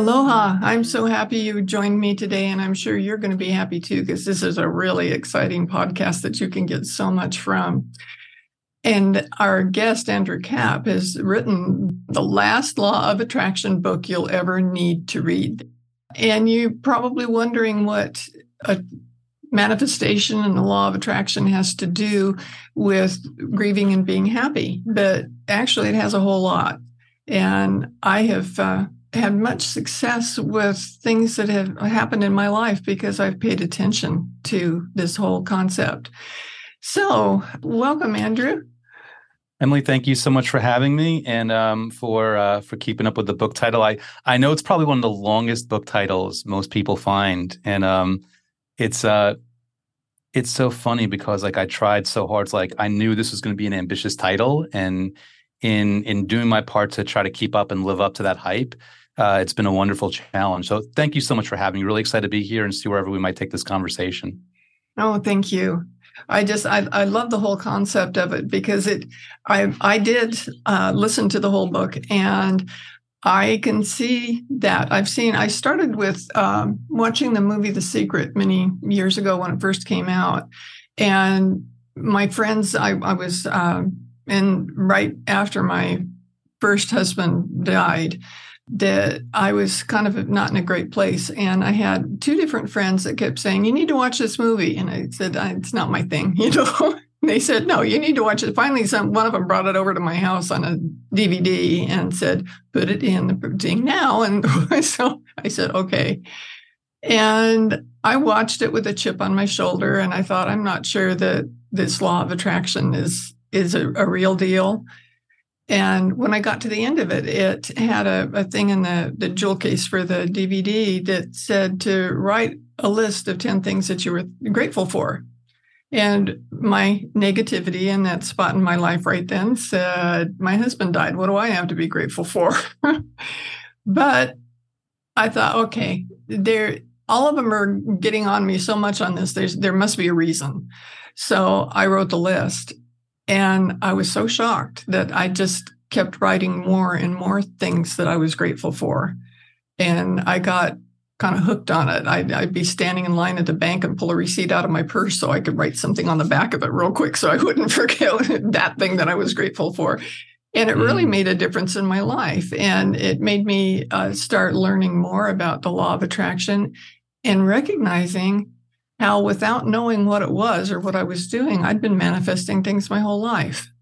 Aloha. I'm so happy you joined me today, and I'm sure you're going to be happy too, because this is a really exciting podcast that you can get so much from. And our guest, Andrew Kap, has written the last law of attraction book you'll ever need to read. And you're probably wondering what a manifestation and the law of attraction has to do with grieving and being happy. But actually, it has a whole lot. And I have uh, had much success with things that have happened in my life because I've paid attention to this whole concept. So, welcome, Andrew. Emily, thank you so much for having me and um, for uh, for keeping up with the book title. I I know it's probably one of the longest book titles most people find, and um, it's uh, it's so funny because like I tried so hard. It's like I knew this was going to be an ambitious title, and in in doing my part to try to keep up and live up to that hype, uh, it's been a wonderful challenge. So thank you so much for having me. Really excited to be here and see wherever we might take this conversation. Oh, thank you. I just I, I love the whole concept of it because it I I did uh, listen to the whole book and I can see that I've seen I started with um, watching the movie The Secret many years ago when it first came out and my friends I, I was uh, in right after my first husband died that I was kind of not in a great place. And I had two different friends that kept saying, You need to watch this movie. And I said, It's not my thing, you know. they said, No, you need to watch it. Finally, some one of them brought it over to my house on a DVD and said, Put it in the thing now. And so I said, Okay. And I watched it with a chip on my shoulder, and I thought, I'm not sure that this law of attraction is is a, a real deal. And when I got to the end of it, it had a, a thing in the, the jewel case for the DVD that said to write a list of 10 things that you were grateful for. And my negativity in that spot in my life right then said, My husband died. What do I have to be grateful for? but I thought, okay, there all of them are getting on me so much on this. There's there must be a reason. So I wrote the list and I was so shocked that I just kept writing more and more things that I was grateful for. And I got kind of hooked on it. I'd, I'd, be standing in line at the bank and pull a receipt out of my purse so I could write something on the back of it real quick so I wouldn't forget that thing that I was grateful for. And it really mm. made a difference in my life. And it made me uh, start learning more about the law of attraction and recognizing how without knowing what it was or what I was doing, I'd been manifesting things my whole life.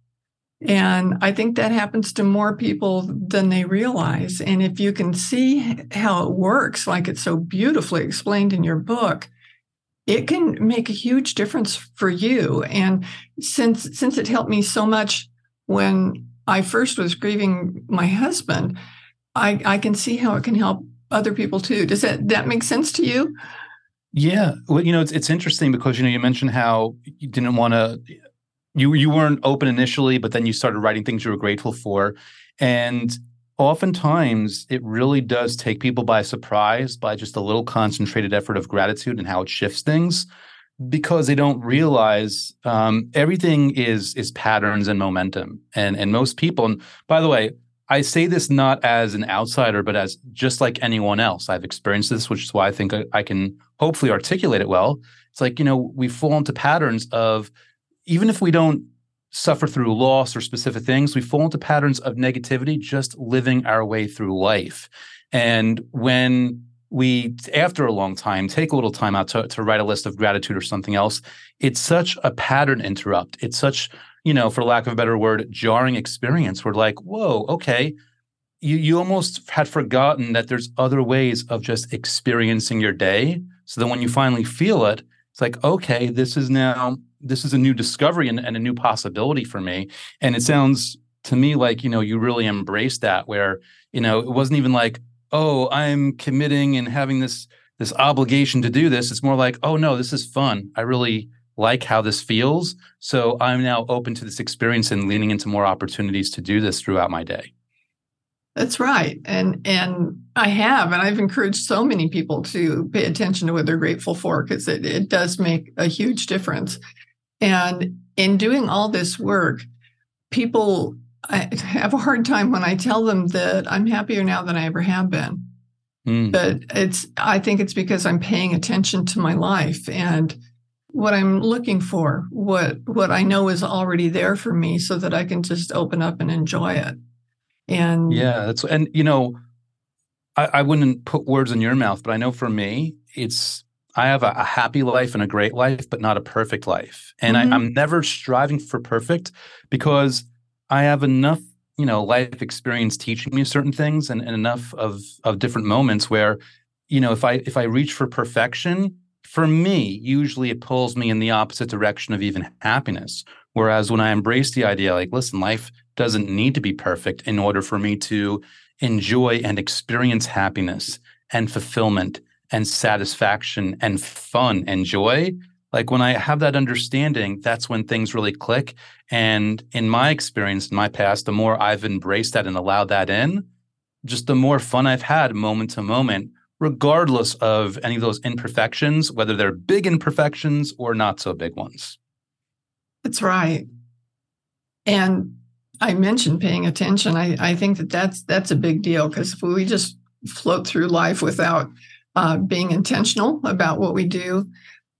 And I think that happens to more people than they realize. And if you can see how it works, like it's so beautifully explained in your book, it can make a huge difference for you. And since since it helped me so much when I first was grieving my husband, I, I can see how it can help other people too. Does that that make sense to you? Yeah, well, you know, it's it's interesting because you know you mentioned how you didn't want to, you you weren't open initially, but then you started writing things you were grateful for, and oftentimes it really does take people by surprise by just a little concentrated effort of gratitude and how it shifts things because they don't realize um, everything is is patterns and momentum. And and most people and by the way I say this not as an outsider, but as just like anyone else. I've experienced this, which is why I think I, I can hopefully articulate it well. It's like, you know, we fall into patterns of, even if we don't suffer through loss or specific things, we fall into patterns of negativity just living our way through life. And when we, after a long time, take a little time out to, to write a list of gratitude or something else, it's such a pattern interrupt. It's such you know, for lack of a better word, jarring experience. We're like, whoa, okay. You you almost had forgotten that there's other ways of just experiencing your day. So then when you finally feel it, it's like, okay, this is now this is a new discovery and, and a new possibility for me. And it sounds to me like, you know, you really embraced that where, you know, it wasn't even like, oh, I'm committing and having this this obligation to do this. It's more like, oh no, this is fun. I really like how this feels. So I'm now open to this experience and leaning into more opportunities to do this throughout my day. That's right. And and I have, and I've encouraged so many people to pay attention to what they're grateful for because it, it does make a huge difference. And in doing all this work, people I have a hard time when I tell them that I'm happier now than I ever have been. Mm. But it's I think it's because I'm paying attention to my life and what I'm looking for, what what I know is already there for me so that I can just open up and enjoy it. And yeah, that's and you know, I, I wouldn't put words in your mouth, but I know for me, it's I have a, a happy life and a great life, but not a perfect life. And mm-hmm. I, I'm never striving for perfect because I have enough, you know, life experience teaching me certain things and, and enough of of different moments where, you know, if I if I reach for perfection, for me, usually it pulls me in the opposite direction of even happiness. Whereas when I embrace the idea, like, listen, life doesn't need to be perfect in order for me to enjoy and experience happiness and fulfillment and satisfaction and fun and joy. Like when I have that understanding, that's when things really click. And in my experience, in my past, the more I've embraced that and allowed that in, just the more fun I've had moment to moment, regardless of any of those imperfections, whether they're big imperfections or not so big ones. That's right. And I mentioned paying attention. I, I think that that's that's a big deal because if we just float through life without uh, being intentional about what we do,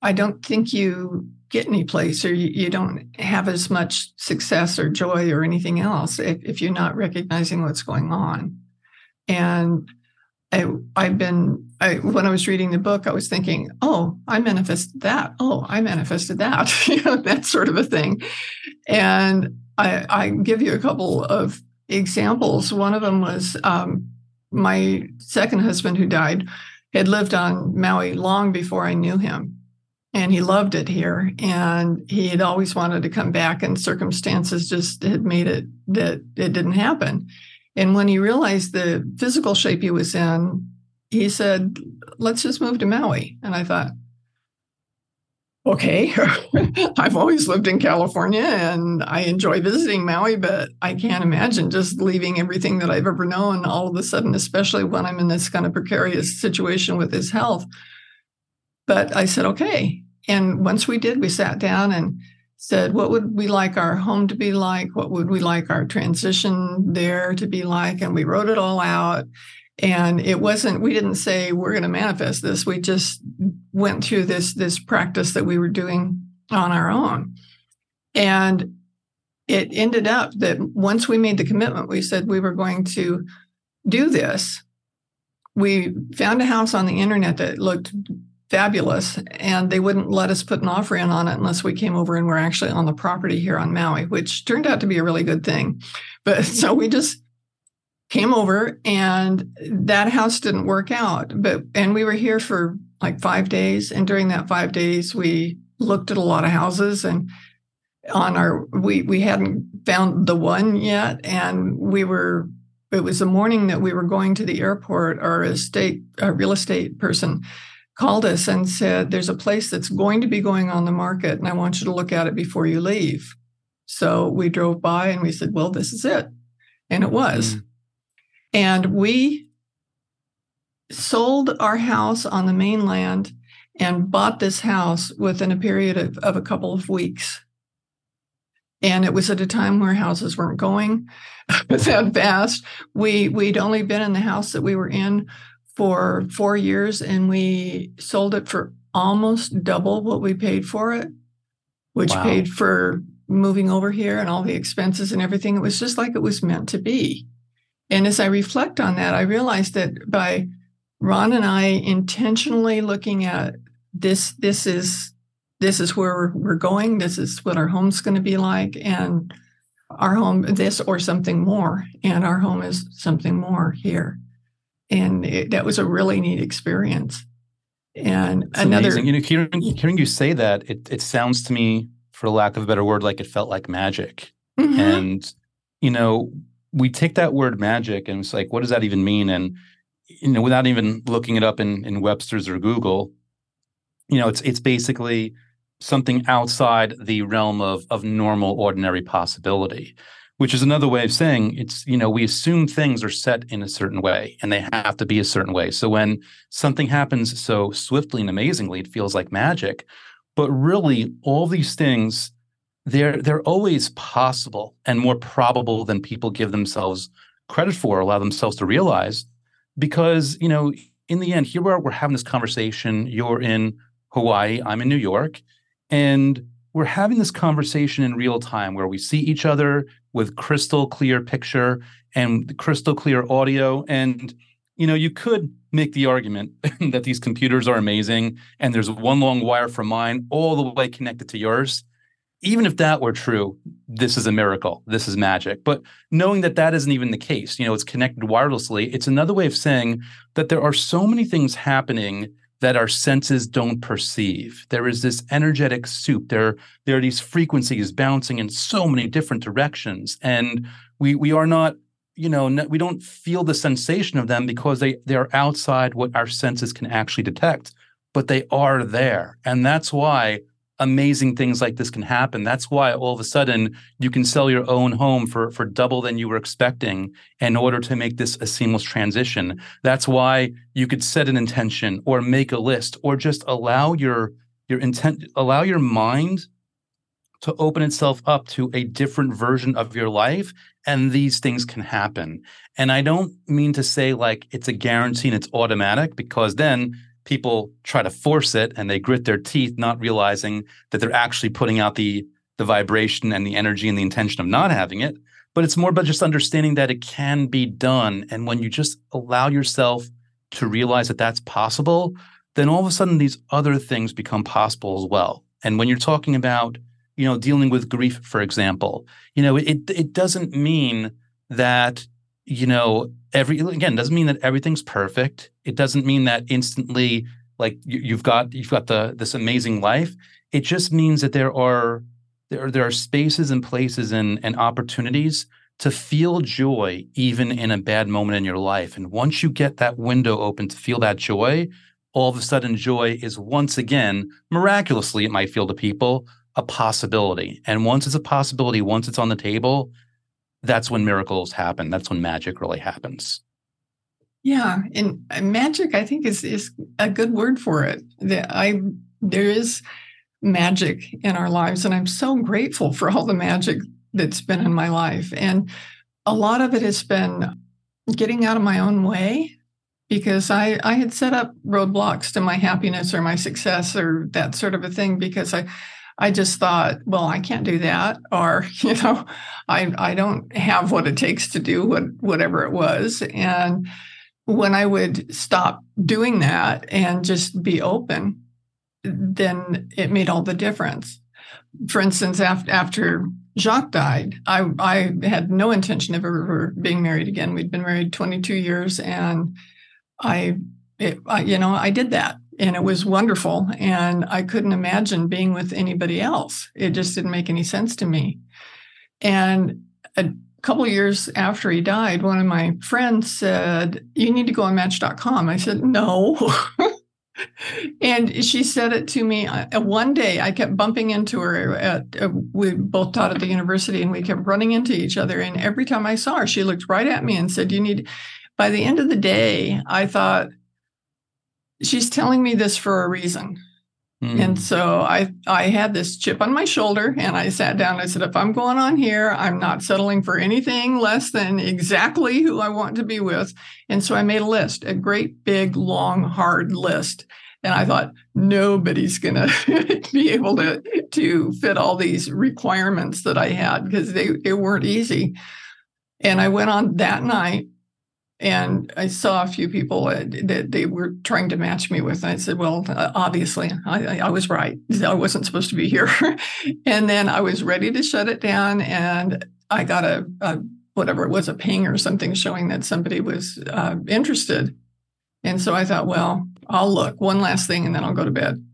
I don't think you get any place or you, you, don't have as much success or joy or anything else if, if you're not recognizing what's going on. And I, I've been, I, when I was reading the book, I was thinking, oh, I manifested that. Oh, I manifested that, you know, that sort of a thing. And I, I give you a couple of examples. One of them was um, my second husband, who died, had lived on Maui long before I knew him. And he loved it here. And he had always wanted to come back, and circumstances just had made it that it didn't happen. And when he realized the physical shape he was in, he said, Let's just move to Maui. And I thought, okay, I've always lived in California and I enjoy visiting Maui, but I can't imagine just leaving everything that I've ever known all of a sudden, especially when I'm in this kind of precarious situation with his health. But I said, okay. And once we did, we sat down and said, what would we like our home to be like? What would we like our transition there to be like? And we wrote it all out. And it wasn't, we didn't say we're going to manifest this. We just went through this, this practice that we were doing on our own. And it ended up that once we made the commitment, we said we were going to do this. We found a house on the internet that looked fabulous and they wouldn't let us put an offer in on it unless we came over and we're actually on the property here on Maui, which turned out to be a really good thing. But so we just came over and that house didn't work out but and we were here for like 5 days and during that 5 days we looked at a lot of houses and on our we we hadn't found the one yet and we were it was the morning that we were going to the airport our estate a real estate person called us and said there's a place that's going to be going on the market and I want you to look at it before you leave so we drove by and we said well this is it and it was mm. And we sold our house on the mainland and bought this house within a period of, of a couple of weeks. And it was at a time where houses weren't going that fast. We we'd only been in the house that we were in for four years, and we sold it for almost double what we paid for it, which wow. paid for moving over here and all the expenses and everything. It was just like it was meant to be. And as I reflect on that, I realized that by Ron and I intentionally looking at this, this is this is where we're going. This is what our home's going to be like, and our home this or something more, and our home is something more here. And it, that was a really neat experience. And it's another, amazing. you know, hearing, hearing you say that, it it sounds to me, for lack of a better word, like it felt like magic. Mm-hmm. And you know, we take that word magic and it's like, what does that even mean? And you know, without even looking it up in, in Webster's or Google, you know, it's it's basically something outside the realm of of normal, ordinary possibility, which is another way of saying it's, you know, we assume things are set in a certain way and they have to be a certain way. So when something happens so swiftly and amazingly, it feels like magic. But really, all these things, they're they're always possible and more probable than people give themselves credit for, allow themselves to realize because you know in the end here we are we're having this conversation you're in hawaii i'm in new york and we're having this conversation in real time where we see each other with crystal clear picture and crystal clear audio and you know you could make the argument that these computers are amazing and there's one long wire from mine all the way connected to yours even if that were true, this is a miracle. This is magic. But knowing that that isn't even the case, you know, it's connected wirelessly, it's another way of saying that there are so many things happening that our senses don't perceive. There is this energetic soup. There, there are these frequencies bouncing in so many different directions. And we we are not, you know, we don't feel the sensation of them because they they are outside what our senses can actually detect, but they are there. And that's why amazing things like this can happen. That's why all of a sudden you can sell your own home for for double than you were expecting in order to make this a seamless transition. That's why you could set an intention or make a list or just allow your your intent allow your mind to open itself up to a different version of your life and these things can happen. And I don't mean to say like it's a guarantee and it's automatic because then people try to force it and they grit their teeth, not realizing that they're actually putting out the the vibration and the energy and the intention of not having it. But it's more about just understanding that it can be done. And when you just allow yourself to realize that that's possible, then all of a sudden these other things become possible as well. And when you're talking about, you know, dealing with grief, for example, you know, it it doesn't mean that you know every again doesn't mean that everything's perfect. It doesn't mean that instantly like you, have got you've got the this amazing life. It just means that there are there, there are spaces and places and, and opportunities to feel joy even in a bad moment in your life. And once you get that window open to feel that joy all of a sudden joy is once again miraculously it might feel to people a possibility. And once it's a possibility once it's on the table that's when miracles happen. That's when magic really happens. Yeah, and uh, magic, I think, is is a good word for it. That I there is magic in our lives, and I'm so grateful for all the magic that's been in my life. And a lot of it has been getting out of my own way because I I had set up roadblocks to my happiness or my success or that sort of a thing because I I just thought, well, I can't do that, or you know, I I don't have what it takes to do what whatever it was. And when I would stop doing that and just be open, then it made all the difference. For instance, after after Jacques died, I I had no intention of ever being married again. We'd been married 22 years, and I, it, I you know, I did that and it was wonderful. And I couldn't imagine being with anybody else. It just didn't make any sense to me. And a couple years after he died, one of my friends said, You need to go on match.com. I said, No. and she said it to me uh, one day. I kept bumping into her. At, uh, we both taught at the university and we kept running into each other. And every time I saw her, she looked right at me and said, You need, by the end of the day, I thought, she's telling me this for a reason. Mm. And so I I had this chip on my shoulder and I sat down. I said, if I'm going on here, I'm not settling for anything less than exactly who I want to be with. And so I made a list, a great big, long, hard list. And I thought nobody's gonna be able to to fit all these requirements that I had because they, they weren't easy. And I went on that night and I saw a few people that they were trying to match me with. And I said, "Well, uh, obviously, I, I, was right. I wasn't supposed to be here." and then I was ready to shut it down, and I got a, a whatever it was, a ping or something showing that somebody was uh, interested. And so I thought, well, I'll look one last thing, and then I'll go to bed.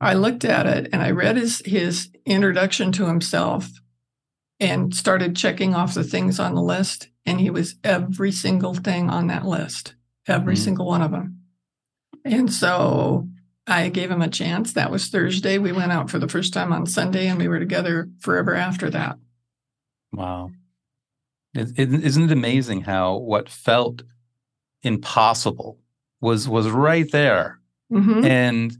I looked at it, and I read his his introduction to himself, and started checking off the things on the list and he was every single thing on that list. every Mhm. single one of them. And so I gave him a chance. That was Thursday. We went out for the first time on Sunday and we were together forever after that. Wow. Is- Isn't it amazing how what felt impossible was was right there? Mhm. And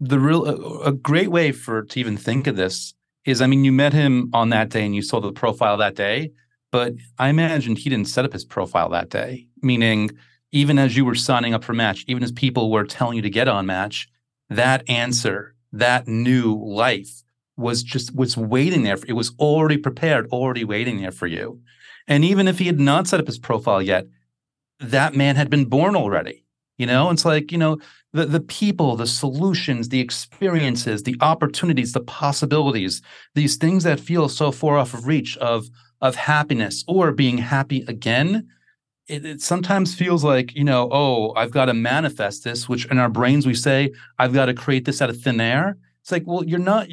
the real a, a great way for to even think of this is I mean you met him on that day and you saw the profile that day, but I imagine he didn't set up his profile that day. Meaning even as you were signing up for match, even as people were telling you to get on match, that answer, that new life was just was waiting there. It was already prepared, already waiting there for you. And even if he had not set up his profile yet, that man had been born already. You know, it's like, you know, the, the people, the solutions, the experiences, the opportunities, the possibilities, these things that feel so far off of reach of of happiness or being happy again. It, it sometimes feels like, you know, oh, I've got to manifest this, which in our brains we say, I've got to create this out of thin air. It's like, well, you're not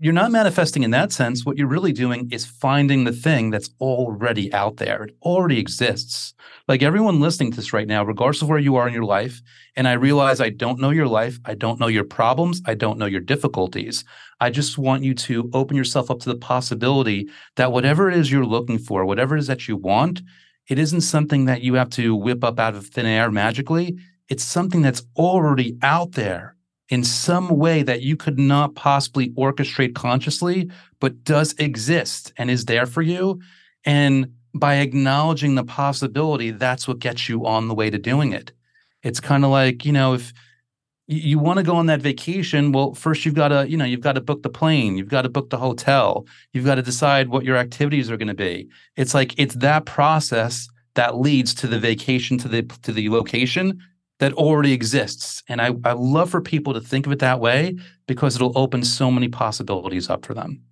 you're not manifesting in that sense. What you're really doing is finding the thing that's already out there. It already exists. Like everyone listening to this right now, regardless of where you are in your life, and I realize I don't know your life, I don't know your problems, I don't know your difficulties. I just want you to open yourself up to the possibility that whatever it is you're looking for, whatever it is that you want, it isn't something that you have to whip up out of thin air magically. It's something that's already out there in some way that you could not possibly orchestrate consciously, but does exist and is there for you. And by acknowledging the possibility, that's what gets you on the way to doing it. It's kind of like, you know, if you, want to go on that vacation, well, first you've got to, you know, you've got to book the plane, you've got to book the hotel, you've got to decide what your activities are going to be. It's like it's that process that leads to the vacation to the to the location that already exists. And I, I love for people to think of it that way because it'll open so many possibilities up for them.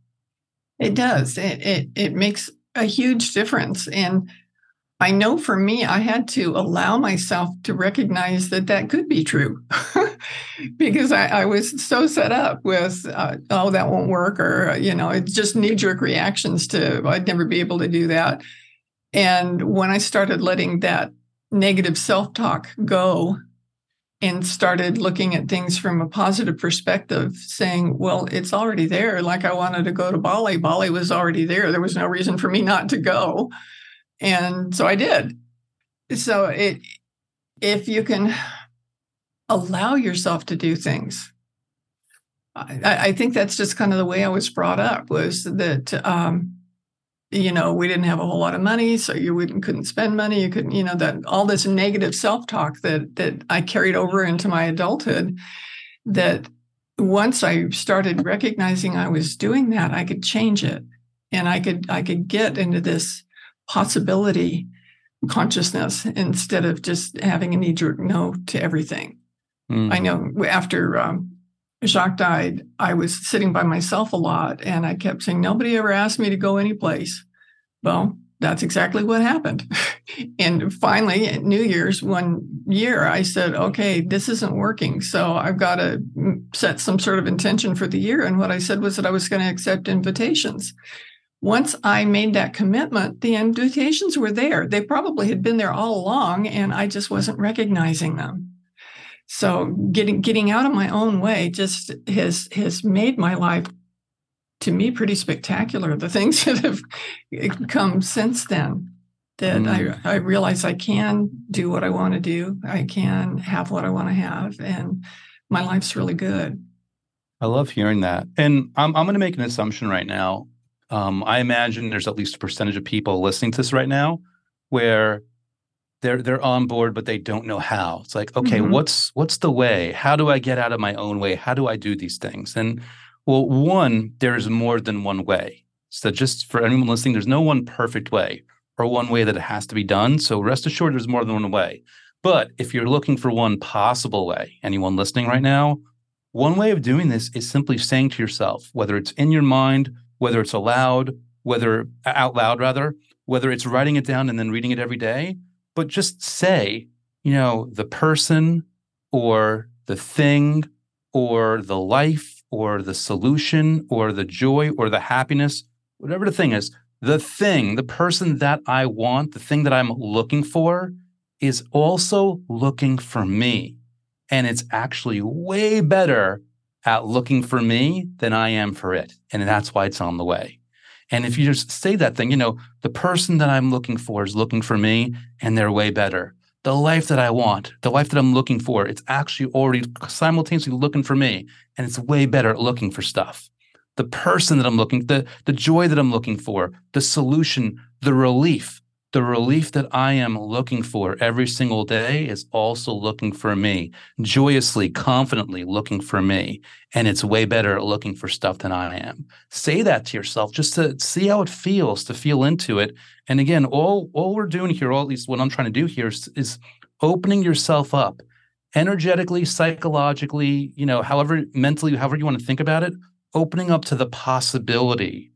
It does. It, it it makes a huge difference. And I know for me, I had to allow myself to recognize that that could be true because I, I, was so set up with, uh, oh, that won't work, or, you know, it's just knee jerk reactions to, I'd never be able to do that. And when I started letting that negative self talk go and started looking at things from a positive perspective, saying, well, it's already there. Like I wanted to go to Bali, Bali was already there. There was no reason for me not to go. And so I did. So it if you can allow yourself to do things. I, I think that's just kind of the way I was brought up was that um, you know we didn't have a whole lot of money so you wouldn't couldn't spend money you couldn't you know that all this negative self-talk that that i carried over into my adulthood that once i started recognizing i was doing that i could change it and i could i could get into this possibility consciousness instead of just having a knee-jerk no to everything mm. i know after um, Jacques died, I was sitting by myself a lot and I kept saying, Nobody ever asked me to go anyplace. Well, that's exactly what happened. and finally, at New Year's one year, I said, Okay, this isn't working. So I've got to set some sort of intention for the year. And what I said was that I was going to accept invitations. Once I made that commitment, the invitations were there. They probably had been there all along, and I just wasn't recognizing them so getting getting out of my own way just has has made my life to me pretty spectacular the things that have come since then that mm. I, I realize I can do what I want to do. I can have what I want to have. And my life's really good. I love hearing that. And I'm, I'm going to make an assumption right now. Um, I imagine there's at least a percentage of people listening to this right now where they're they're on board but they don't know how. It's like okay mm-hmm. what's what's the way? How do i get out of my own way? How do i do these things? And well one there's more than one way. So just for anyone listening there's no one perfect way or one way that it has to be done. So rest assured there's more than one way. But if you're looking for one possible way anyone listening right now one way of doing this is simply saying to yourself whether it's in your mind whether it's aloud whether out loud rather whether it's writing it down and then reading it every day but just say, you know, the person or the thing or the life or the solution or the joy or the happiness, whatever the thing is, the thing, the person that I want, the thing that I'm looking for is also looking for me. And it's actually way better at looking for me than I am for it. And that's why it's on the way. And if you just say that thing, you know, the person that I'm looking for is looking for me and they're way better. The life that I want, the life that I'm looking for, it's actually already simultaneously looking for me and it's way better at looking for stuff. The person that I'm looking, the, the joy that I'm looking for, the solution, the relief, the relief that I am looking for every single day is also looking for me, joyously, confidently looking for me. And it's way better at looking for stuff than I am. Say that to yourself just to see how it feels, to feel into it. And again, all, all we're doing here, at least what I'm trying to do here is, is opening yourself up energetically, psychologically, you know, however mentally, however you want to think about it, opening up to the possibility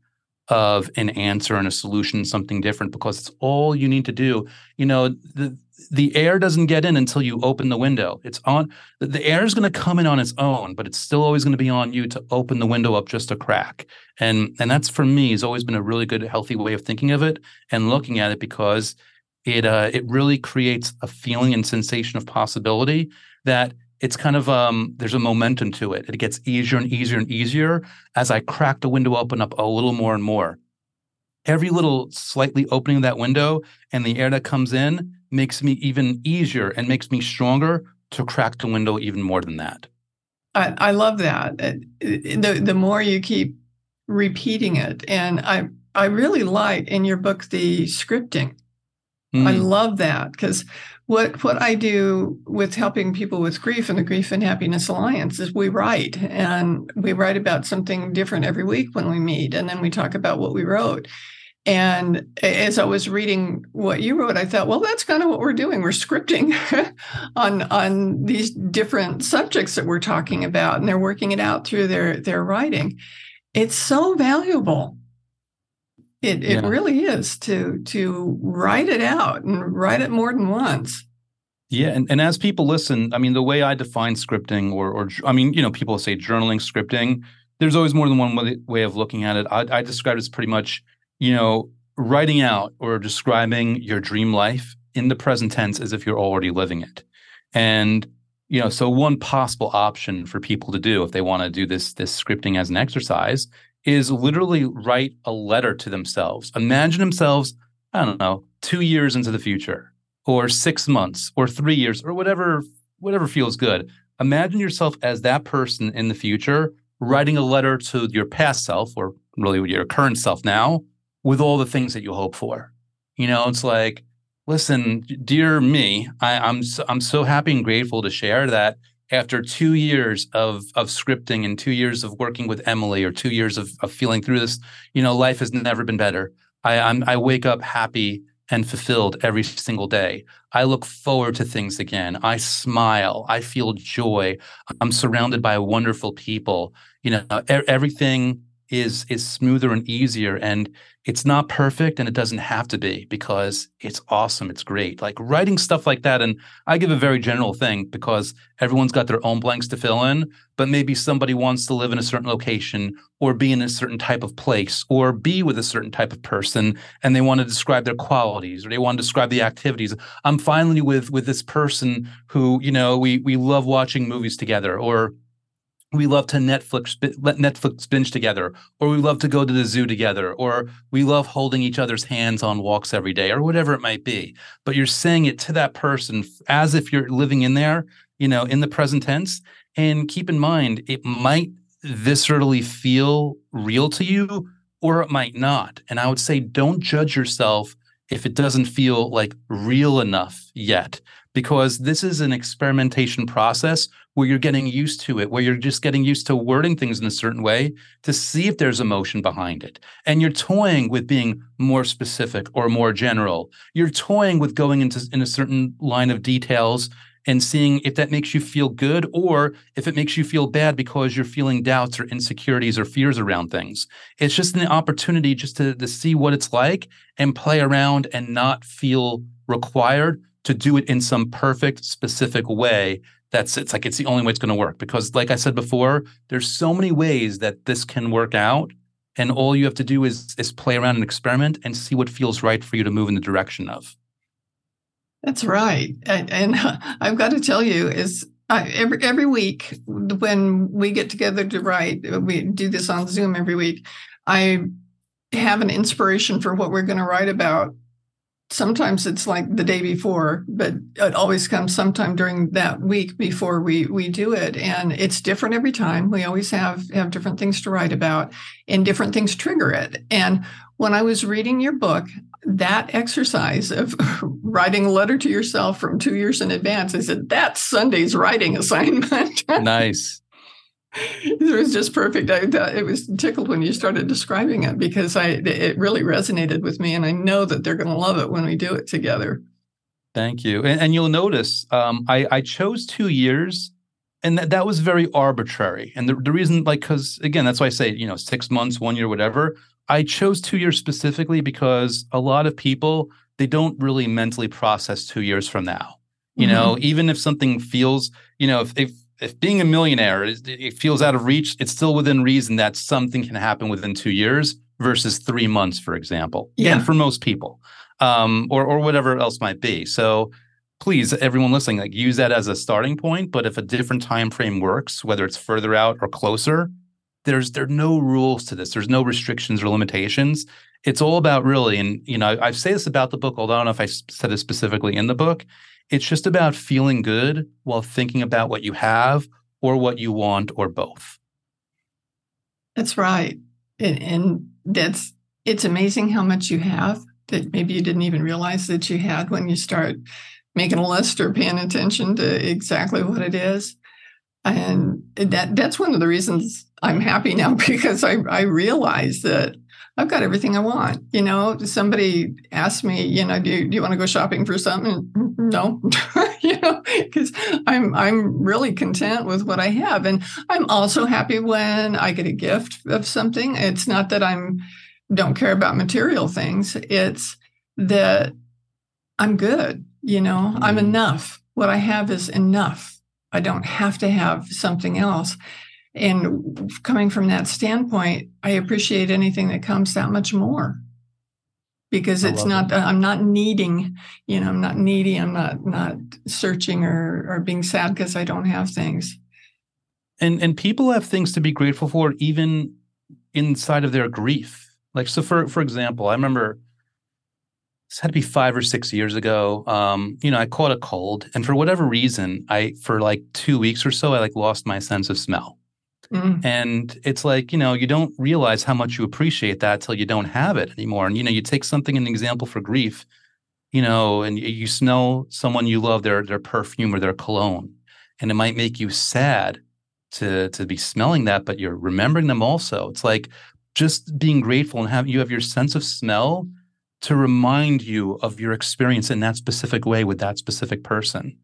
of an answer and a solution, something different, because it's all you need to do. You know, the the air doesn't get in until you open the window. It's on the air is going to come in on its own, but it's still always going to be on you to open the window up just a crack. And and that's for me has always been a really good, healthy way of thinking of it and looking at it because it uh, it really creates a feeling and sensation of possibility that it's kind of um, there's a momentum to it. It gets easier and easier and easier as I crack the window open up a little more and more. Every little slightly opening of that window and the air that comes in makes me even easier and makes me stronger to crack the window even more than that. I, I love that. The the more you keep repeating it, and I I really like in your book the scripting. Mm. I love that because what what I do with helping people with grief and the Grief and Happiness Alliance is we write and we write about something different every week when we meet and then we talk about what we wrote. And as I was reading what you wrote, I thought, well, that's kind of what we're doing. We're scripting on on these different subjects that we're talking about, and they're working it out through their their writing. It's so valuable it it yeah. really is to to write it out and write it more than once. Yeah, and, and as people listen, I mean, the way I define scripting, or or I mean, you know, people say journaling, scripting. There's always more than one way, way of looking at it. I, I describe it as pretty much, you know, writing out or describing your dream life in the present tense as if you're already living it. And you know, so one possible option for people to do if they want to do this this scripting as an exercise is literally write a letter to themselves. Imagine themselves, I don't know, two years into the future, or six months, or three years, or whatever, whatever feels good. Imagine yourself as that person in the future, writing a letter to your past self, or really your current self now, with all the things that you hope for. You know, it's like, listen, dear me, I, I'm so, I'm so happy and grateful to share that after two years of of scripting and two years of working with Emily or two years of, of feeling through this, you know, life has never been better. I I'm, I wake up happy and fulfilled every single day. I look forward to things again. I smile. I feel joy. I'm surrounded by wonderful people. You know, everything is is smoother and easier and it's not perfect and it doesn't have to be because it's awesome it's great. Like writing stuff like that and i give a very general thing because everyone's got their own blanks to fill in but maybe somebody wants to live in a certain location or be in a certain type of place or be with a certain type of person and they want to describe their qualities or they want to describe the activities. I'm finally with with this person who you know we we love watching movies together or we love to Netflix Netflix binge together, or we love to go to the zoo together, or we love holding each other's hands on walks every day, or whatever it might be. But you're saying it to that person as if you're living in there, you know, in the present tense. And keep in mind, it might viscerally feel real to you, or it might not. And I would say, don't judge yourself if it doesn't feel like real enough yet because this is an experimentation process where you're getting used to it, where you're just getting used to wording things in a certain way to see if there's emotion behind it. And you're toying with being more specific or more general. You're toying with going into in a certain line of details and seeing if that makes you feel good or if it makes you feel bad because you're feeling doubts or insecurities or fears around things. It's just an opportunity just to, to see what it's like and play around and not feel required to do it in some perfect, specific way. That's it's like it's the only way it's going to work. Because, like I said before, there's so many ways that this can work out, and all you have to do is is play around and experiment and see what feels right for you to move in the direction of. That's right. And, and I've got to tell you, is uh, every every week when we get together to write, uh, we do this on Zoom every week. I have an inspiration for what we're going to write about. Sometimes it's like the day before, but it always comes sometime during that week before we we do it, and it's different every time. We always have have different things to write about, and different things trigger it. And when I was reading your book, that exercise of writing a letter to yourself from two years in advance, I said, that's Sunday's writing assignment. nice. It was just perfect. I, it was tickled when you started describing it because I it really resonated with me, and I know that they're going to love it when we do it together. Thank you, and, and you'll notice um, I, I chose two years, and that, that was very arbitrary. And the, the reason, like, because again, that's why I say you know six months, one year, whatever. I chose two years specifically because a lot of people they don't really mentally process two years from now. You mm-hmm. know, even if something feels, you know, if if, if being a millionaire is, it feels out of reach, it's still within reason that something can happen within two years versus three months, for example. Yeah, and for most people, um, or or whatever else might be. So please everyone listening like use that as a starting point but if a different time frame works whether it's further out or closer there's there are no rules to this. There's no restrictions or limitations. It's all about really, and you know, I, I say this about the book, although I don't know if I said it specifically in the book. It's just about feeling good while thinking about what you have or what you want or both. That's right. And, and that's it's amazing how much you have that maybe you didn't even realize that you had when you start making a list or paying attention to exactly what it is and that that's one of the reasons I'm happy now because I I realize that I've got everything I want. You know, somebody asked me, you know, do you, do you want to go shopping for something? No, you know, because I'm I'm really content with what I have, and I'm also happy when I get a gift of something. It's not that I'm don't care about material things. It's that I'm good. You know, I'm mm-hmm. enough. What I have is enough I don't have to have something else. And coming from that standpoint, I appreciate anything that comes that much more because it's not it. i'm not needing you know i'm not needy i'm not not searching or or being sad because i don't have things and and people have things to be grateful for even inside of their grief like so for for example i remember this had to be five or six years ago. Um, you know, I caught a cold, and for whatever reason, I for like two weeks or so, I like lost my sense of smell. Mm. And it's like, you know, you don't realize how much you appreciate that till you don't have it anymore. And you know, you take something an example for grief, you know, and you smell someone you love, their their perfume or their cologne, and it might make you sad to to be smelling that, but you're remembering them also. It's like just being grateful and have you have your sense of smell to remind you of your experience in that specific way with that specific person.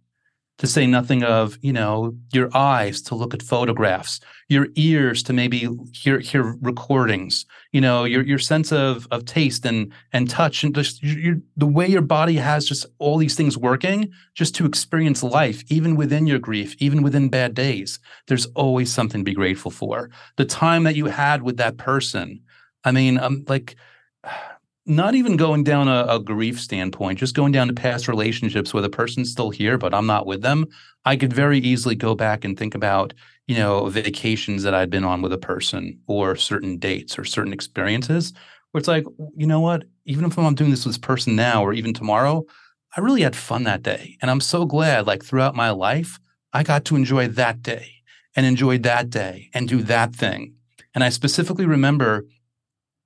To say nothing of, you know, your eyes to look at photographs, your ears to maybe hear hear recordings, you know, your your sense of of taste and and touch and just your, the way your body has just all these things working just to experience life, even within your grief, even within bad days. There's always something to be grateful for. The time that you had with that person. I mean, um, like not even going down a, a, grief standpoint, just going down to past relationships where the person's still here, but I'm not with them. I could very easily go back and think about, you know, vacations that I'd been on with a person or certain dates or certain experiences where it's like, you know what? Even if I'm doing this with this person now or even tomorrow, I really had fun that day. And I'm so glad, like throughout my life, I got to enjoy that day and enjoy that day and do that thing. And I specifically remember,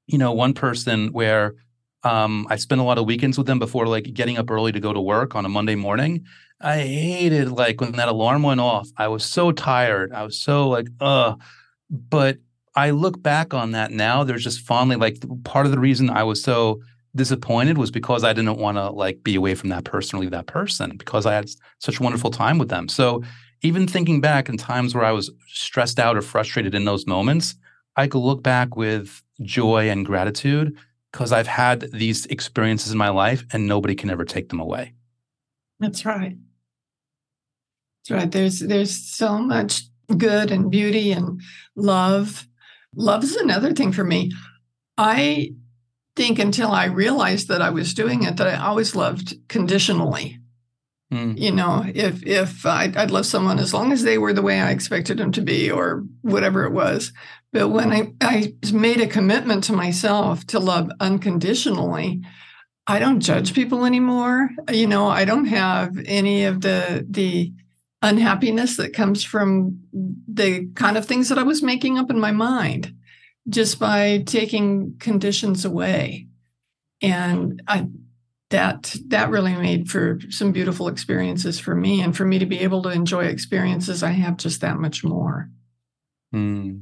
you know, one person where um, I spent a lot of weekends with them before like getting up early to go to work on a Monday morning. I hated like when that alarm went off. I was so tired. I was so like, uh, but I look back on that now. There's just fondly like part of the reason I was so disappointed was because I didn't want to like be away from that person or leave that person because I had such a wonderful time with them. So even thinking back in times where I was stressed out or frustrated in those moments, I could look back with joy and gratitude because I've had these experiences in my life and nobody can ever take them away. That's right. That's right. There's there's so much good and beauty and love. Love is another thing for me. I think until I realized that I was doing it, that I always loved conditionally. Mm. You know, if if I'd, I'd love someone as long as they were the way I expected them to be, or whatever it was. But when I, I made a commitment to myself to love unconditionally, I don't judge people anymore. You know, I don't have any of the the unhappiness that comes from the kind of things that I was making up in my mind just by taking conditions away. And I that that really made for some beautiful experiences for me and for me to be able to enjoy experiences i have just that much more mm,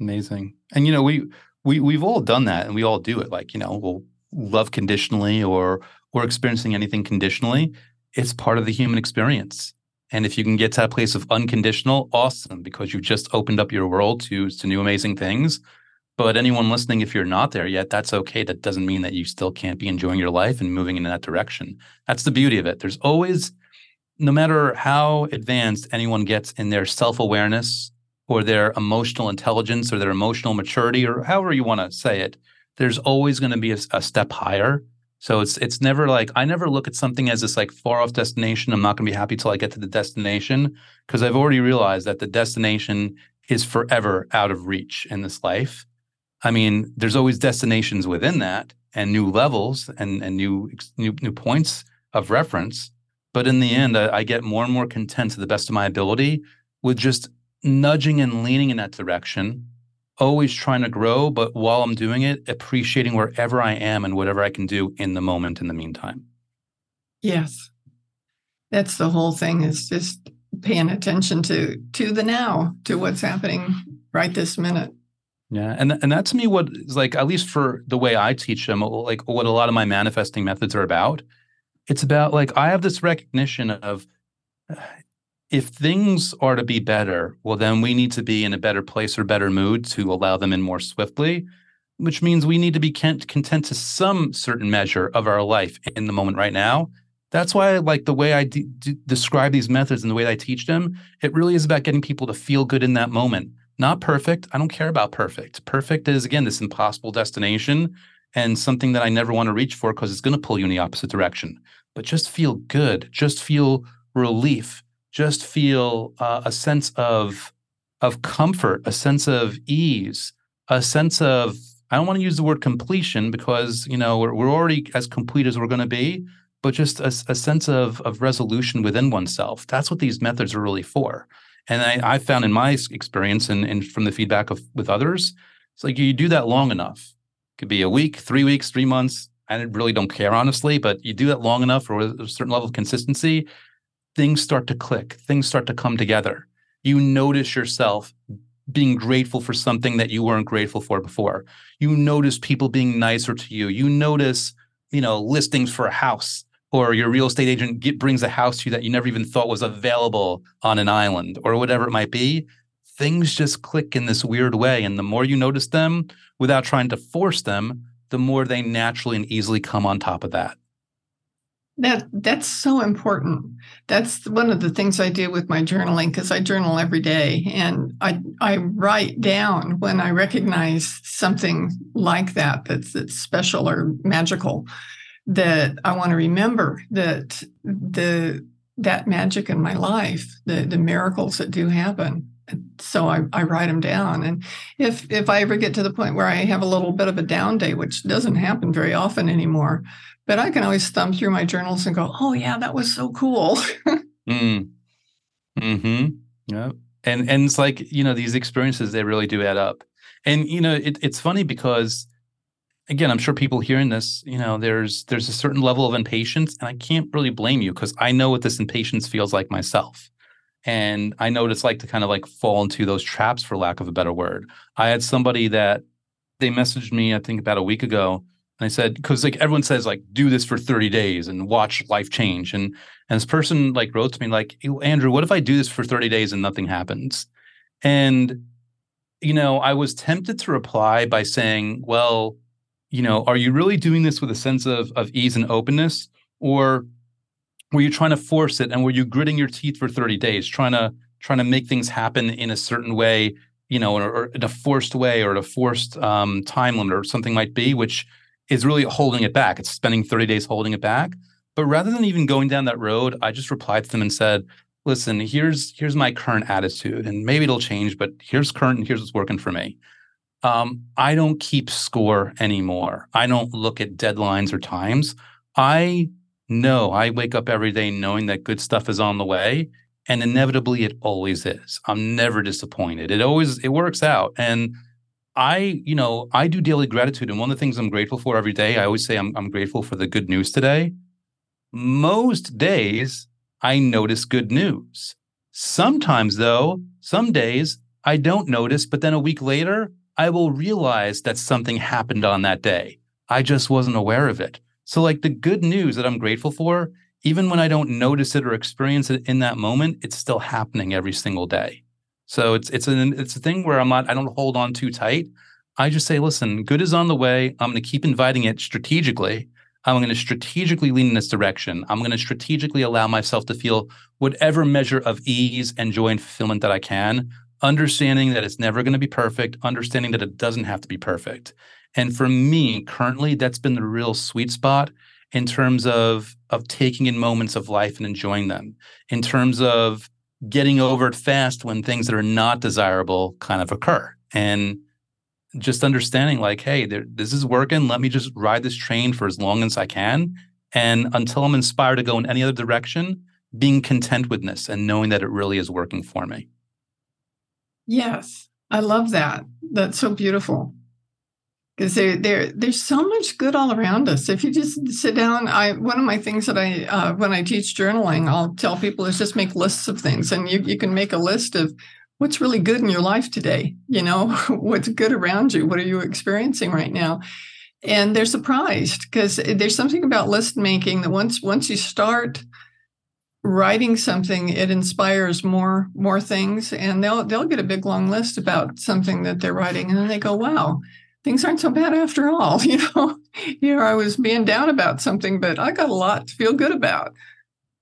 amazing and you know we we we've all done that and we all do it like you know we'll love conditionally or or experiencing anything conditionally it's part of the human experience and if you can get to that place of unconditional awesome because you've just opened up your world to to new amazing things but anyone listening, if you're not there yet, that's okay. That doesn't mean that you still can't be enjoying your life and moving in that direction. That's the beauty of it. There's always, no matter how advanced anyone gets in their self awareness or their emotional intelligence or their emotional maturity or however you want to say it, there's always going to be a, a step higher. So it's it's never like I never look at something as this like far off destination. I'm not going to be happy till I get to the destination because I've already realized that the destination is forever out of reach in this life. I mean, there's always destinations within that and new levels and, and new, new, new points of reference. But in the end, I, I get more and more content to the best of my ability with just nudging and leaning in that direction, always trying to grow. But while I'm doing it, appreciating wherever I am and whatever I can do in the moment in the meantime. Yes. That's the whole thing is just paying attention to to the now, to what's happening right this minute. Yeah, and and that's me what is like at least for the way I teach them, like what a lot of my manifesting methods are about. It's about like I have this recognition of if things are to be better, well then we need to be in a better place or better mood to allow them in more swiftly, which means we need to be content to some certain measure of our life in the moment right now. That's why like the way I de- de- describe these methods and the way I teach them. It really is about getting people to feel good in that moment not perfect. I don't care about perfect. Perfect is, again, this impossible destination and something that I never want to reach for because it's going to pull you in the opposite direction. But just feel good. Just feel relief. Just feel uh, a sense of, of comfort, a sense of ease, a sense of, I don't want to use the word completion because, you know, we're, we're already as complete as we're going to be, but just a, a sense of, of resolution within oneself. That's what these methods are really for. And I, I found in my experience and, and from the feedback of with others, it's like you do that long enough. It could be a week, three weeks, three months. I really don't care honestly, but you do that long enough or a certain level of consistency, things start to click, things start to come together. You notice yourself being grateful for something that you weren't grateful for before. You notice people being nicer to you. You notice, you know, listings for a house or your real estate agent get, brings a house to you that you never even thought was available on an island or whatever it might be things just click in this weird way and the more you notice them without trying to force them the more they naturally and easily come on top of that that that's so important that's one of the things i do with my journaling because i journal every day and i i write down when i recognize something like that that's, that's special or magical that I want to remember that the that magic in my life, the the miracles that do happen. So I, I write them down. And if if I ever get to the point where I have a little bit of a down day, which doesn't happen very often anymore, but I can always thumb through my journals and go, oh yeah, that was so cool. mm. Hmm. Yeah. And and it's like you know these experiences they really do add up. And you know it, it's funny because again, I'm sure people hearing this, you know, there's there's a certain level of impatience, and I can't really blame you because I know what this impatience feels like myself. And I know what it's like to kind of like fall into those traps, for lack of a better word. I had somebody that they messaged me, I think about a week ago, and I said, because like everyone says, like, do this for 30 days and watch life change. And and this person like wrote to me, like, Andrew, what if I do this for 30 days and nothing happens? And you know, I was tempted to reply by saying, well, you know, are you really doing this with a sense of of ease and openness, or were you trying to force it and were you gritting your teeth for 30 days, trying to trying to make things happen in a certain way, you know, or, or in a forced way or at a forced um, time limit or something might be, which is really holding it back. It's spending 30 days holding it back. But rather than even going down that road, I just replied to them and said, listen, here's here's my current attitude, and maybe it'll change, but here's current and here's what's working for me. Um, I don't keep score anymore. I don't look at deadlines or times. I know I wake up every day knowing that good stuff is on the way. And inevitably it always is. I'm never disappointed. It always it works out. And I, you know, I do daily gratitude. And one of the things I'm grateful for every day, I always say I'm, I'm grateful for the good news today. Most days I notice good news. Sometimes, though, some days I don't notice, but then a week later, I will realize that something happened on that day. I just wasn't aware of it. So, like the good news that I'm grateful for, even when I don't notice it or experience it in that moment, it's still happening every single day. So it's it's an it's a thing where I'm not I don't hold on too tight. I just say, listen, good is on the way. I'm going to keep inviting it strategically. I'm going to strategically lean in this direction. I'm going to strategically allow myself to feel whatever measure of ease and joy and fulfillment that I can, understanding that it's never going to be perfect, understanding that it doesn't have to be perfect. And for me, currently, that's been the real sweet spot in terms of of taking in moments of life and enjoying them, in terms of getting over it fast when things that are not desirable kind of occur. And just understanding like, hey, there, this is working. Let me just ride this train for as long as I can. And until I'm inspired to go in any other direction, being content with this and knowing that it really is working for me. Yes, I love that. That's so beautiful. Because there, there, there's so much good all around us. If you just sit down, I one of my things that I uh, when I teach journaling, I'll tell people is just make lists of things, and you you can make a list of what's really good in your life today you know what's good around you what are you experiencing right now and they're surprised because there's something about list making that once once you start writing something it inspires more more things and they'll they'll get a big long list about something that they're writing and then they go wow things aren't so bad after all you know here i was being down about something but i got a lot to feel good about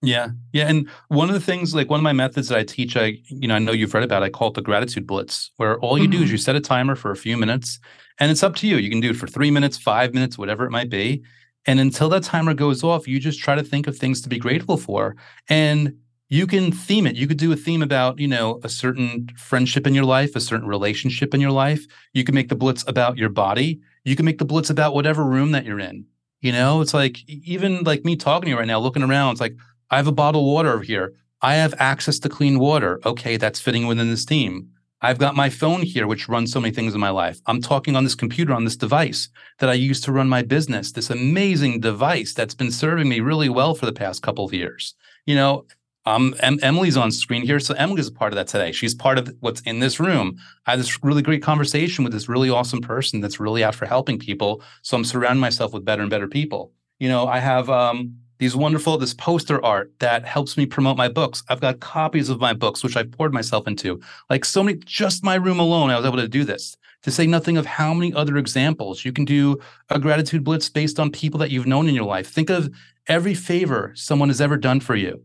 yeah. Yeah. And one of the things, like one of my methods that I teach, I, you know, I know you've read about, it, I call it the gratitude blitz, where all you mm-hmm. do is mm-hmm. you set a timer for a few minutes and it's up to you. You can do it for three minutes, five minutes, whatever it might be. And until that timer goes off, you just try to think of things to be grateful for. And you can theme it. You could do a theme about, you know, a certain friendship in your life, a certain relationship in your life. You can make the blitz about your body. You can make the blitz about whatever room that you're in. You know, it's like even like me talking to you right now, looking around, it's like, I have a bottle of water over here. I have access to clean water. Okay, that's fitting within this theme. I've got my phone here, which runs so many things in my life. I'm talking on this computer, on this device that I use to run my business, this amazing device that's been serving me really well for the past couple of years. You know, um, em- Emily's on screen here. So Emily's a part of that today. She's part of what's in this room. I had this really great conversation with this really awesome person that's really out for helping people. So I'm surrounding myself with better and better people. You know, I have um, these wonderful this poster art that helps me promote my books i've got copies of my books which i've poured myself into like so many just my room alone i was able to do this to say nothing of how many other examples you can do a gratitude blitz based on people that you've known in your life think of every favor someone has ever done for you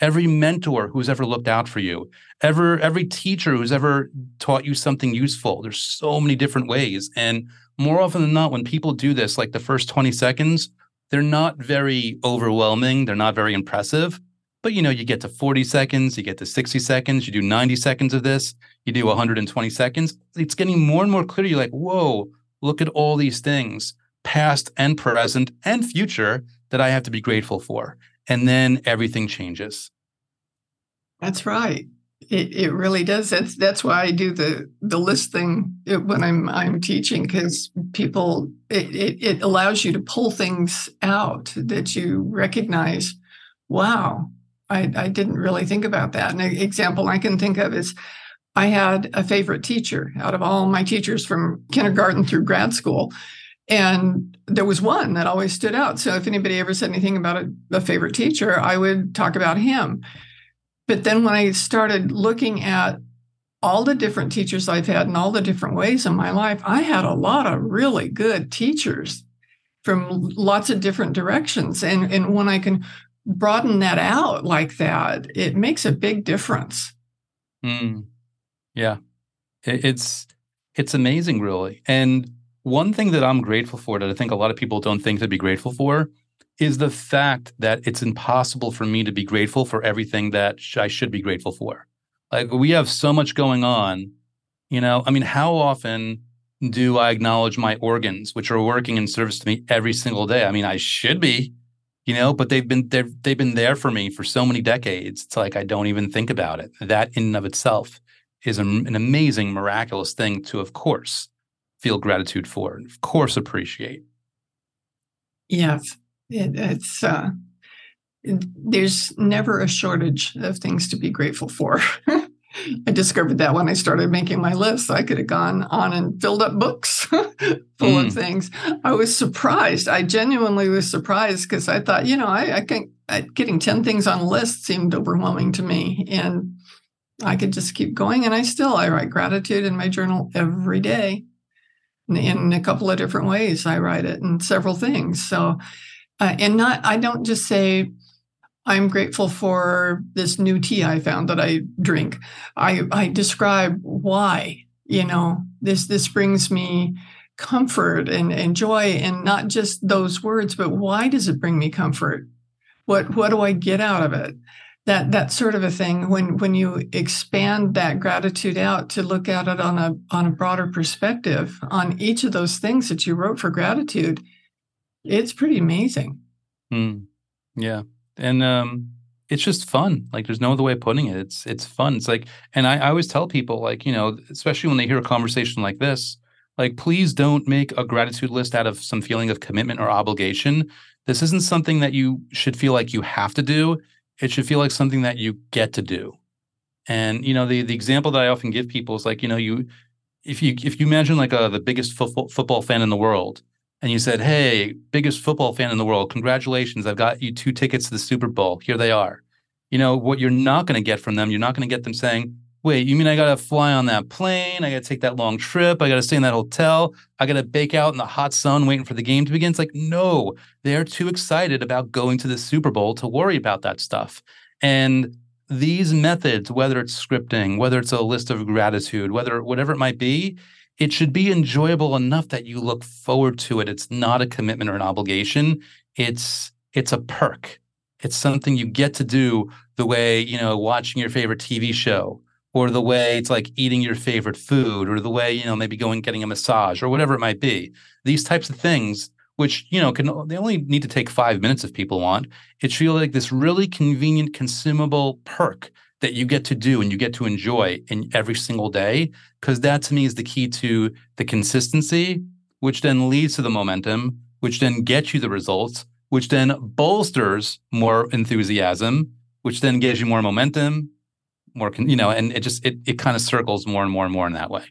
every mentor who's ever looked out for you ever every teacher who's ever taught you something useful there's so many different ways and more often than not when people do this like the first 20 seconds they're not very overwhelming. They're not very impressive. But you know, you get to 40 seconds, you get to 60 seconds, you do 90 seconds of this, you do 120 seconds. It's getting more and more clear. You're like, whoa, look at all these things, past and present and future, that I have to be grateful for. And then everything changes. That's right. It, it really does. That's that's why I do the the list thing uh, when I'm I'm teaching because people it, it, it allows you to pull things out that you recognize. Wow, I I didn't really think about that. An example I can think of is I had a favorite teacher out of all my teachers from kindergarten through grad school. And there was one that always stood out. So if anybody ever said anything about a, a favorite teacher, I would talk about him. But then when I started looking at all the different teachers I've had in all the different ways in my life, I had a lot of really good teachers from lots of different directions. And, and when I can broaden that out like that, it makes a big difference. Mm. Yeah. It's it's amazing, really. And one thing that I'm grateful for that I think a lot of people don't think to be grateful for is the fact that it's impossible for me to be grateful for everything that sh- I should be grateful for. Like we have so much going on, you know. I mean, how often do I acknowledge my organs, which are working in service to me every single day? I mean, I should be, you know, but they've been they've they've been there for me for so many decades. It's like I don't even think about it. That in and of itself is an, an amazing, miraculous thing to, of course, feel gratitude for, and of course, appreciate. Yes, it, it's uh, it, there's never a shortage of things to be grateful for. I discovered that when I started making my list. I could have gone on and filled up books full mm. of things. I was surprised. I genuinely was surprised because I thought, you know, I, I can I, getting 10 things on a list seemed overwhelming to me. And I could just keep going. And I still I write gratitude in my journal every day. In a couple of different ways. I write it in several things. So uh, and not I don't just say I'm grateful for this new tea I found that I drink. I, I describe why, you know, this this brings me comfort and, and joy and not just those words, but why does it bring me comfort? What what do I get out of it? That that sort of a thing. When when you expand that gratitude out to look at it on a on a broader perspective on each of those things that you wrote for gratitude, it's pretty amazing. Mm, yeah. And um it's just fun. Like there's no other way of putting it. It's it's fun. It's like and I, I always tell people like you know especially when they hear a conversation like this like please don't make a gratitude list out of some feeling of commitment or obligation. This isn't something that you should feel like you have to do it should feel like something that you get to do and you know the the example that i often give people is like you know you if you if you imagine like a, uh, the biggest football football fan in the world and you said, Hey, biggest football fan in the world, congratulations. I've got you two tickets to the Super Bowl. Here they are. You know, what you're not going to get from them, you're not going to get them saying, Wait, you mean I got to fly on that plane? I got to take that long trip. I got to stay in that hotel. I got to bake out in the hot sun waiting for the game to begin. It's like, no, they're too excited about going to the Super Bowl to worry about that stuff. And these methods, whether it's scripting, whether it's a list of gratitude, whether whatever it might be, it should be enjoyable enough that you look forward to it. It's not a commitment or an obligation. It's it's a perk. It's something you get to do the way, you know, watching your favorite TV show or the way it's like eating your favorite food or the way, you know, maybe going getting a massage or whatever it might be. These types of things which, you know, can they only need to take 5 minutes if people want. It should feel like this really convenient consumable perk that you get to do and you get to enjoy in every single day because that to me is the key to the consistency which then leads to the momentum which then gets you the results which then bolsters more enthusiasm which then gives you more momentum more you know and it just it, it kind of circles more and more and more in that way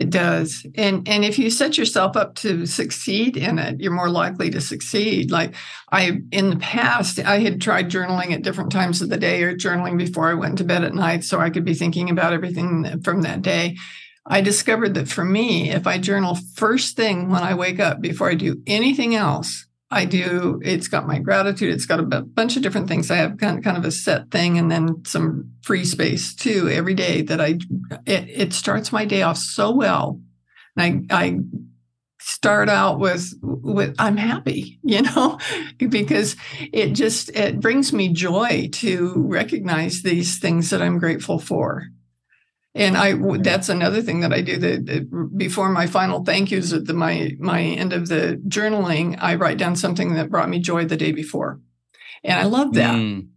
it does. And and if you set yourself up to succeed in it, you're more likely to succeed. Like I in the past, I had tried journaling at different times of the day or journaling before I went to bed at night so I could be thinking about everything from that day. I discovered that for me, if I journal first thing when I wake up before I do anything else, I do. It's got my gratitude. It's got a bunch of different things. I have kind of, kind of a set thing, and then some free space too every day. That I it, it starts my day off so well, and I I start out with with I'm happy, you know, because it just it brings me joy to recognize these things that I'm grateful for. And I that's another thing that I do that before my final thank yous at the my my end of the journaling, I write down something that brought me joy the day before. And I love that. Mm,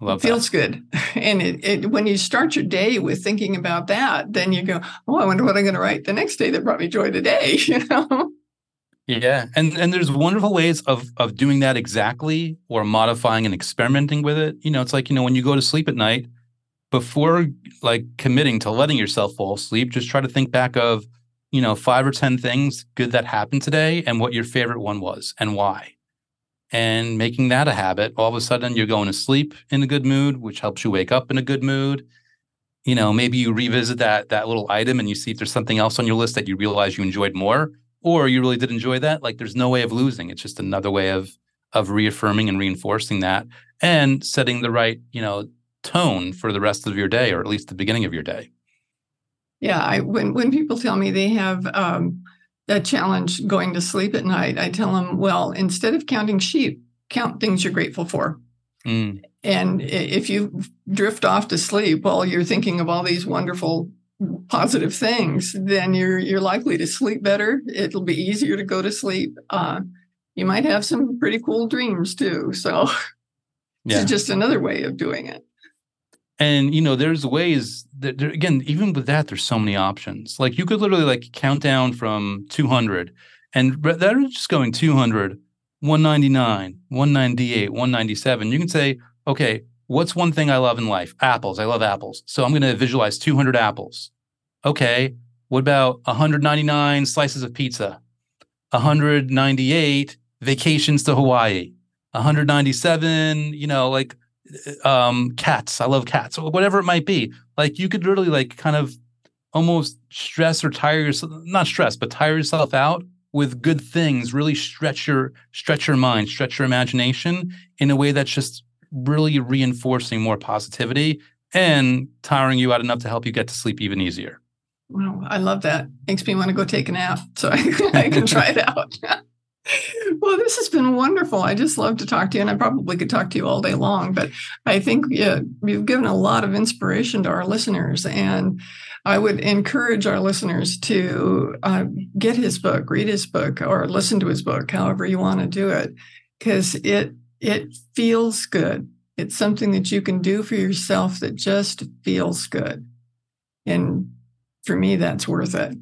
love it feels good. And it, it when you start your day with thinking about that, then you go, Oh, I wonder what I'm gonna write the next day that brought me joy today, you know? Yeah, and and there's wonderful ways of of doing that exactly, or modifying and experimenting with it. You know, it's like you know when you go to sleep at night, before like committing to letting yourself fall asleep, just try to think back of, you know, five or 10 things good that happened today and what your favorite one was and why. And making that a habit, all of a sudden you're going to sleep in a good mood, which helps you wake up in a good mood. You know, maybe you revisit that that little item and you see if there's something else on your list that you realize you enjoyed more, or you really did enjoy that. Like there's no way of losing. It's just another way of of reaffirming and reinforcing that and setting the right, you know, tone for the rest of your day, or at least the beginning of your day. Yeah, I when when people tell me they have um, a challenge going to sleep at night, I tell them, well, instead of counting sheep, count things you're grateful for. Mm. And if you drift off to sleep while you're thinking of all these wonderful positive things, then you're you're likely to sleep better. It'll be easier to go to sleep. Uh, you might have some pretty cool dreams too. So yeah. it's just another way of doing it. And you know, there's ways that there, again, even with that, there's so many options. Like you could literally like count down from 200, and that are just going 200, 199, 198, 197. You can say, okay, what's one thing I love in life? Apples. I love apples. So I'm going to visualize 200 apples. Okay, what about 199 slices of pizza? 198 vacations to Hawaii. 197, you know, like um cats i love cats or whatever it might be like you could really like kind of almost stress or tire yourself not stress but tire yourself out with good things really stretch your stretch your mind stretch your imagination in a way that's just really reinforcing more positivity and tiring you out enough to help you get to sleep even easier Wow, I love that. Makes me want to go take a nap so I, I can try it out. Well, this has been wonderful. I just love to talk to you, and I probably could talk to you all day long. But I think yeah, you've given a lot of inspiration to our listeners, and I would encourage our listeners to uh, get his book, read his book, or listen to his book, however you want to do it, because it it feels good. It's something that you can do for yourself that just feels good, and for me, that's worth it.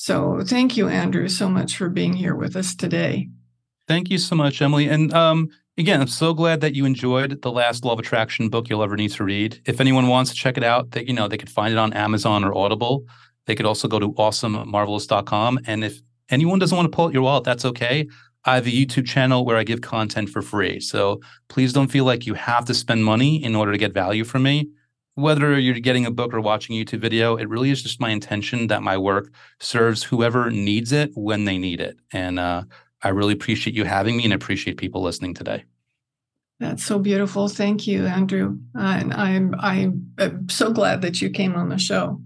So thank you, Andrew, so much for being here with us today. Thank you so much, Emily. And um, again, I'm so glad that you enjoyed the last of Attraction book you'll ever need to read. If anyone wants to check it out, they, you know, they could find it on Amazon or Audible. They could also go to awesomemarvelous.com. And if anyone doesn't want to pull out your wallet, that's okay. I have a YouTube channel where I give content for free. So please don't feel like you have to spend money in order to get value from me whether you're getting a book or watching a YouTube video, it really is just my intention that my work serves whoever needs it when they need it. And uh, I really appreciate you having me and appreciate people listening today. That's so beautiful. Thank you, Andrew. Uh, and I'm I'm so glad that you came on the show.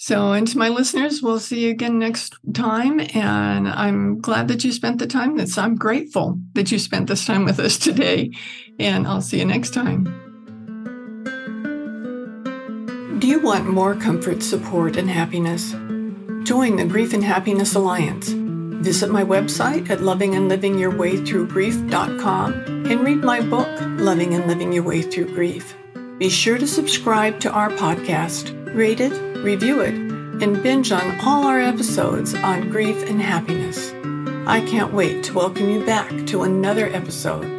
So, and to my listeners, we'll see you again next time. And I'm glad that you spent the time. That's I'm grateful that you spent this time with us today. And I'll see you next time. You want more comfort, support, and happiness, Join the Grief and Happiness Alliance. Visit my website at lovingandlivingyourwaythroughgrief.com and read my book, Loving and Living Your Way Through Grief. Be sure to subscribe to our podcast, rate it, review it, and binge on all our episodes on grief and happiness. I can't wait to welcome you back to another episode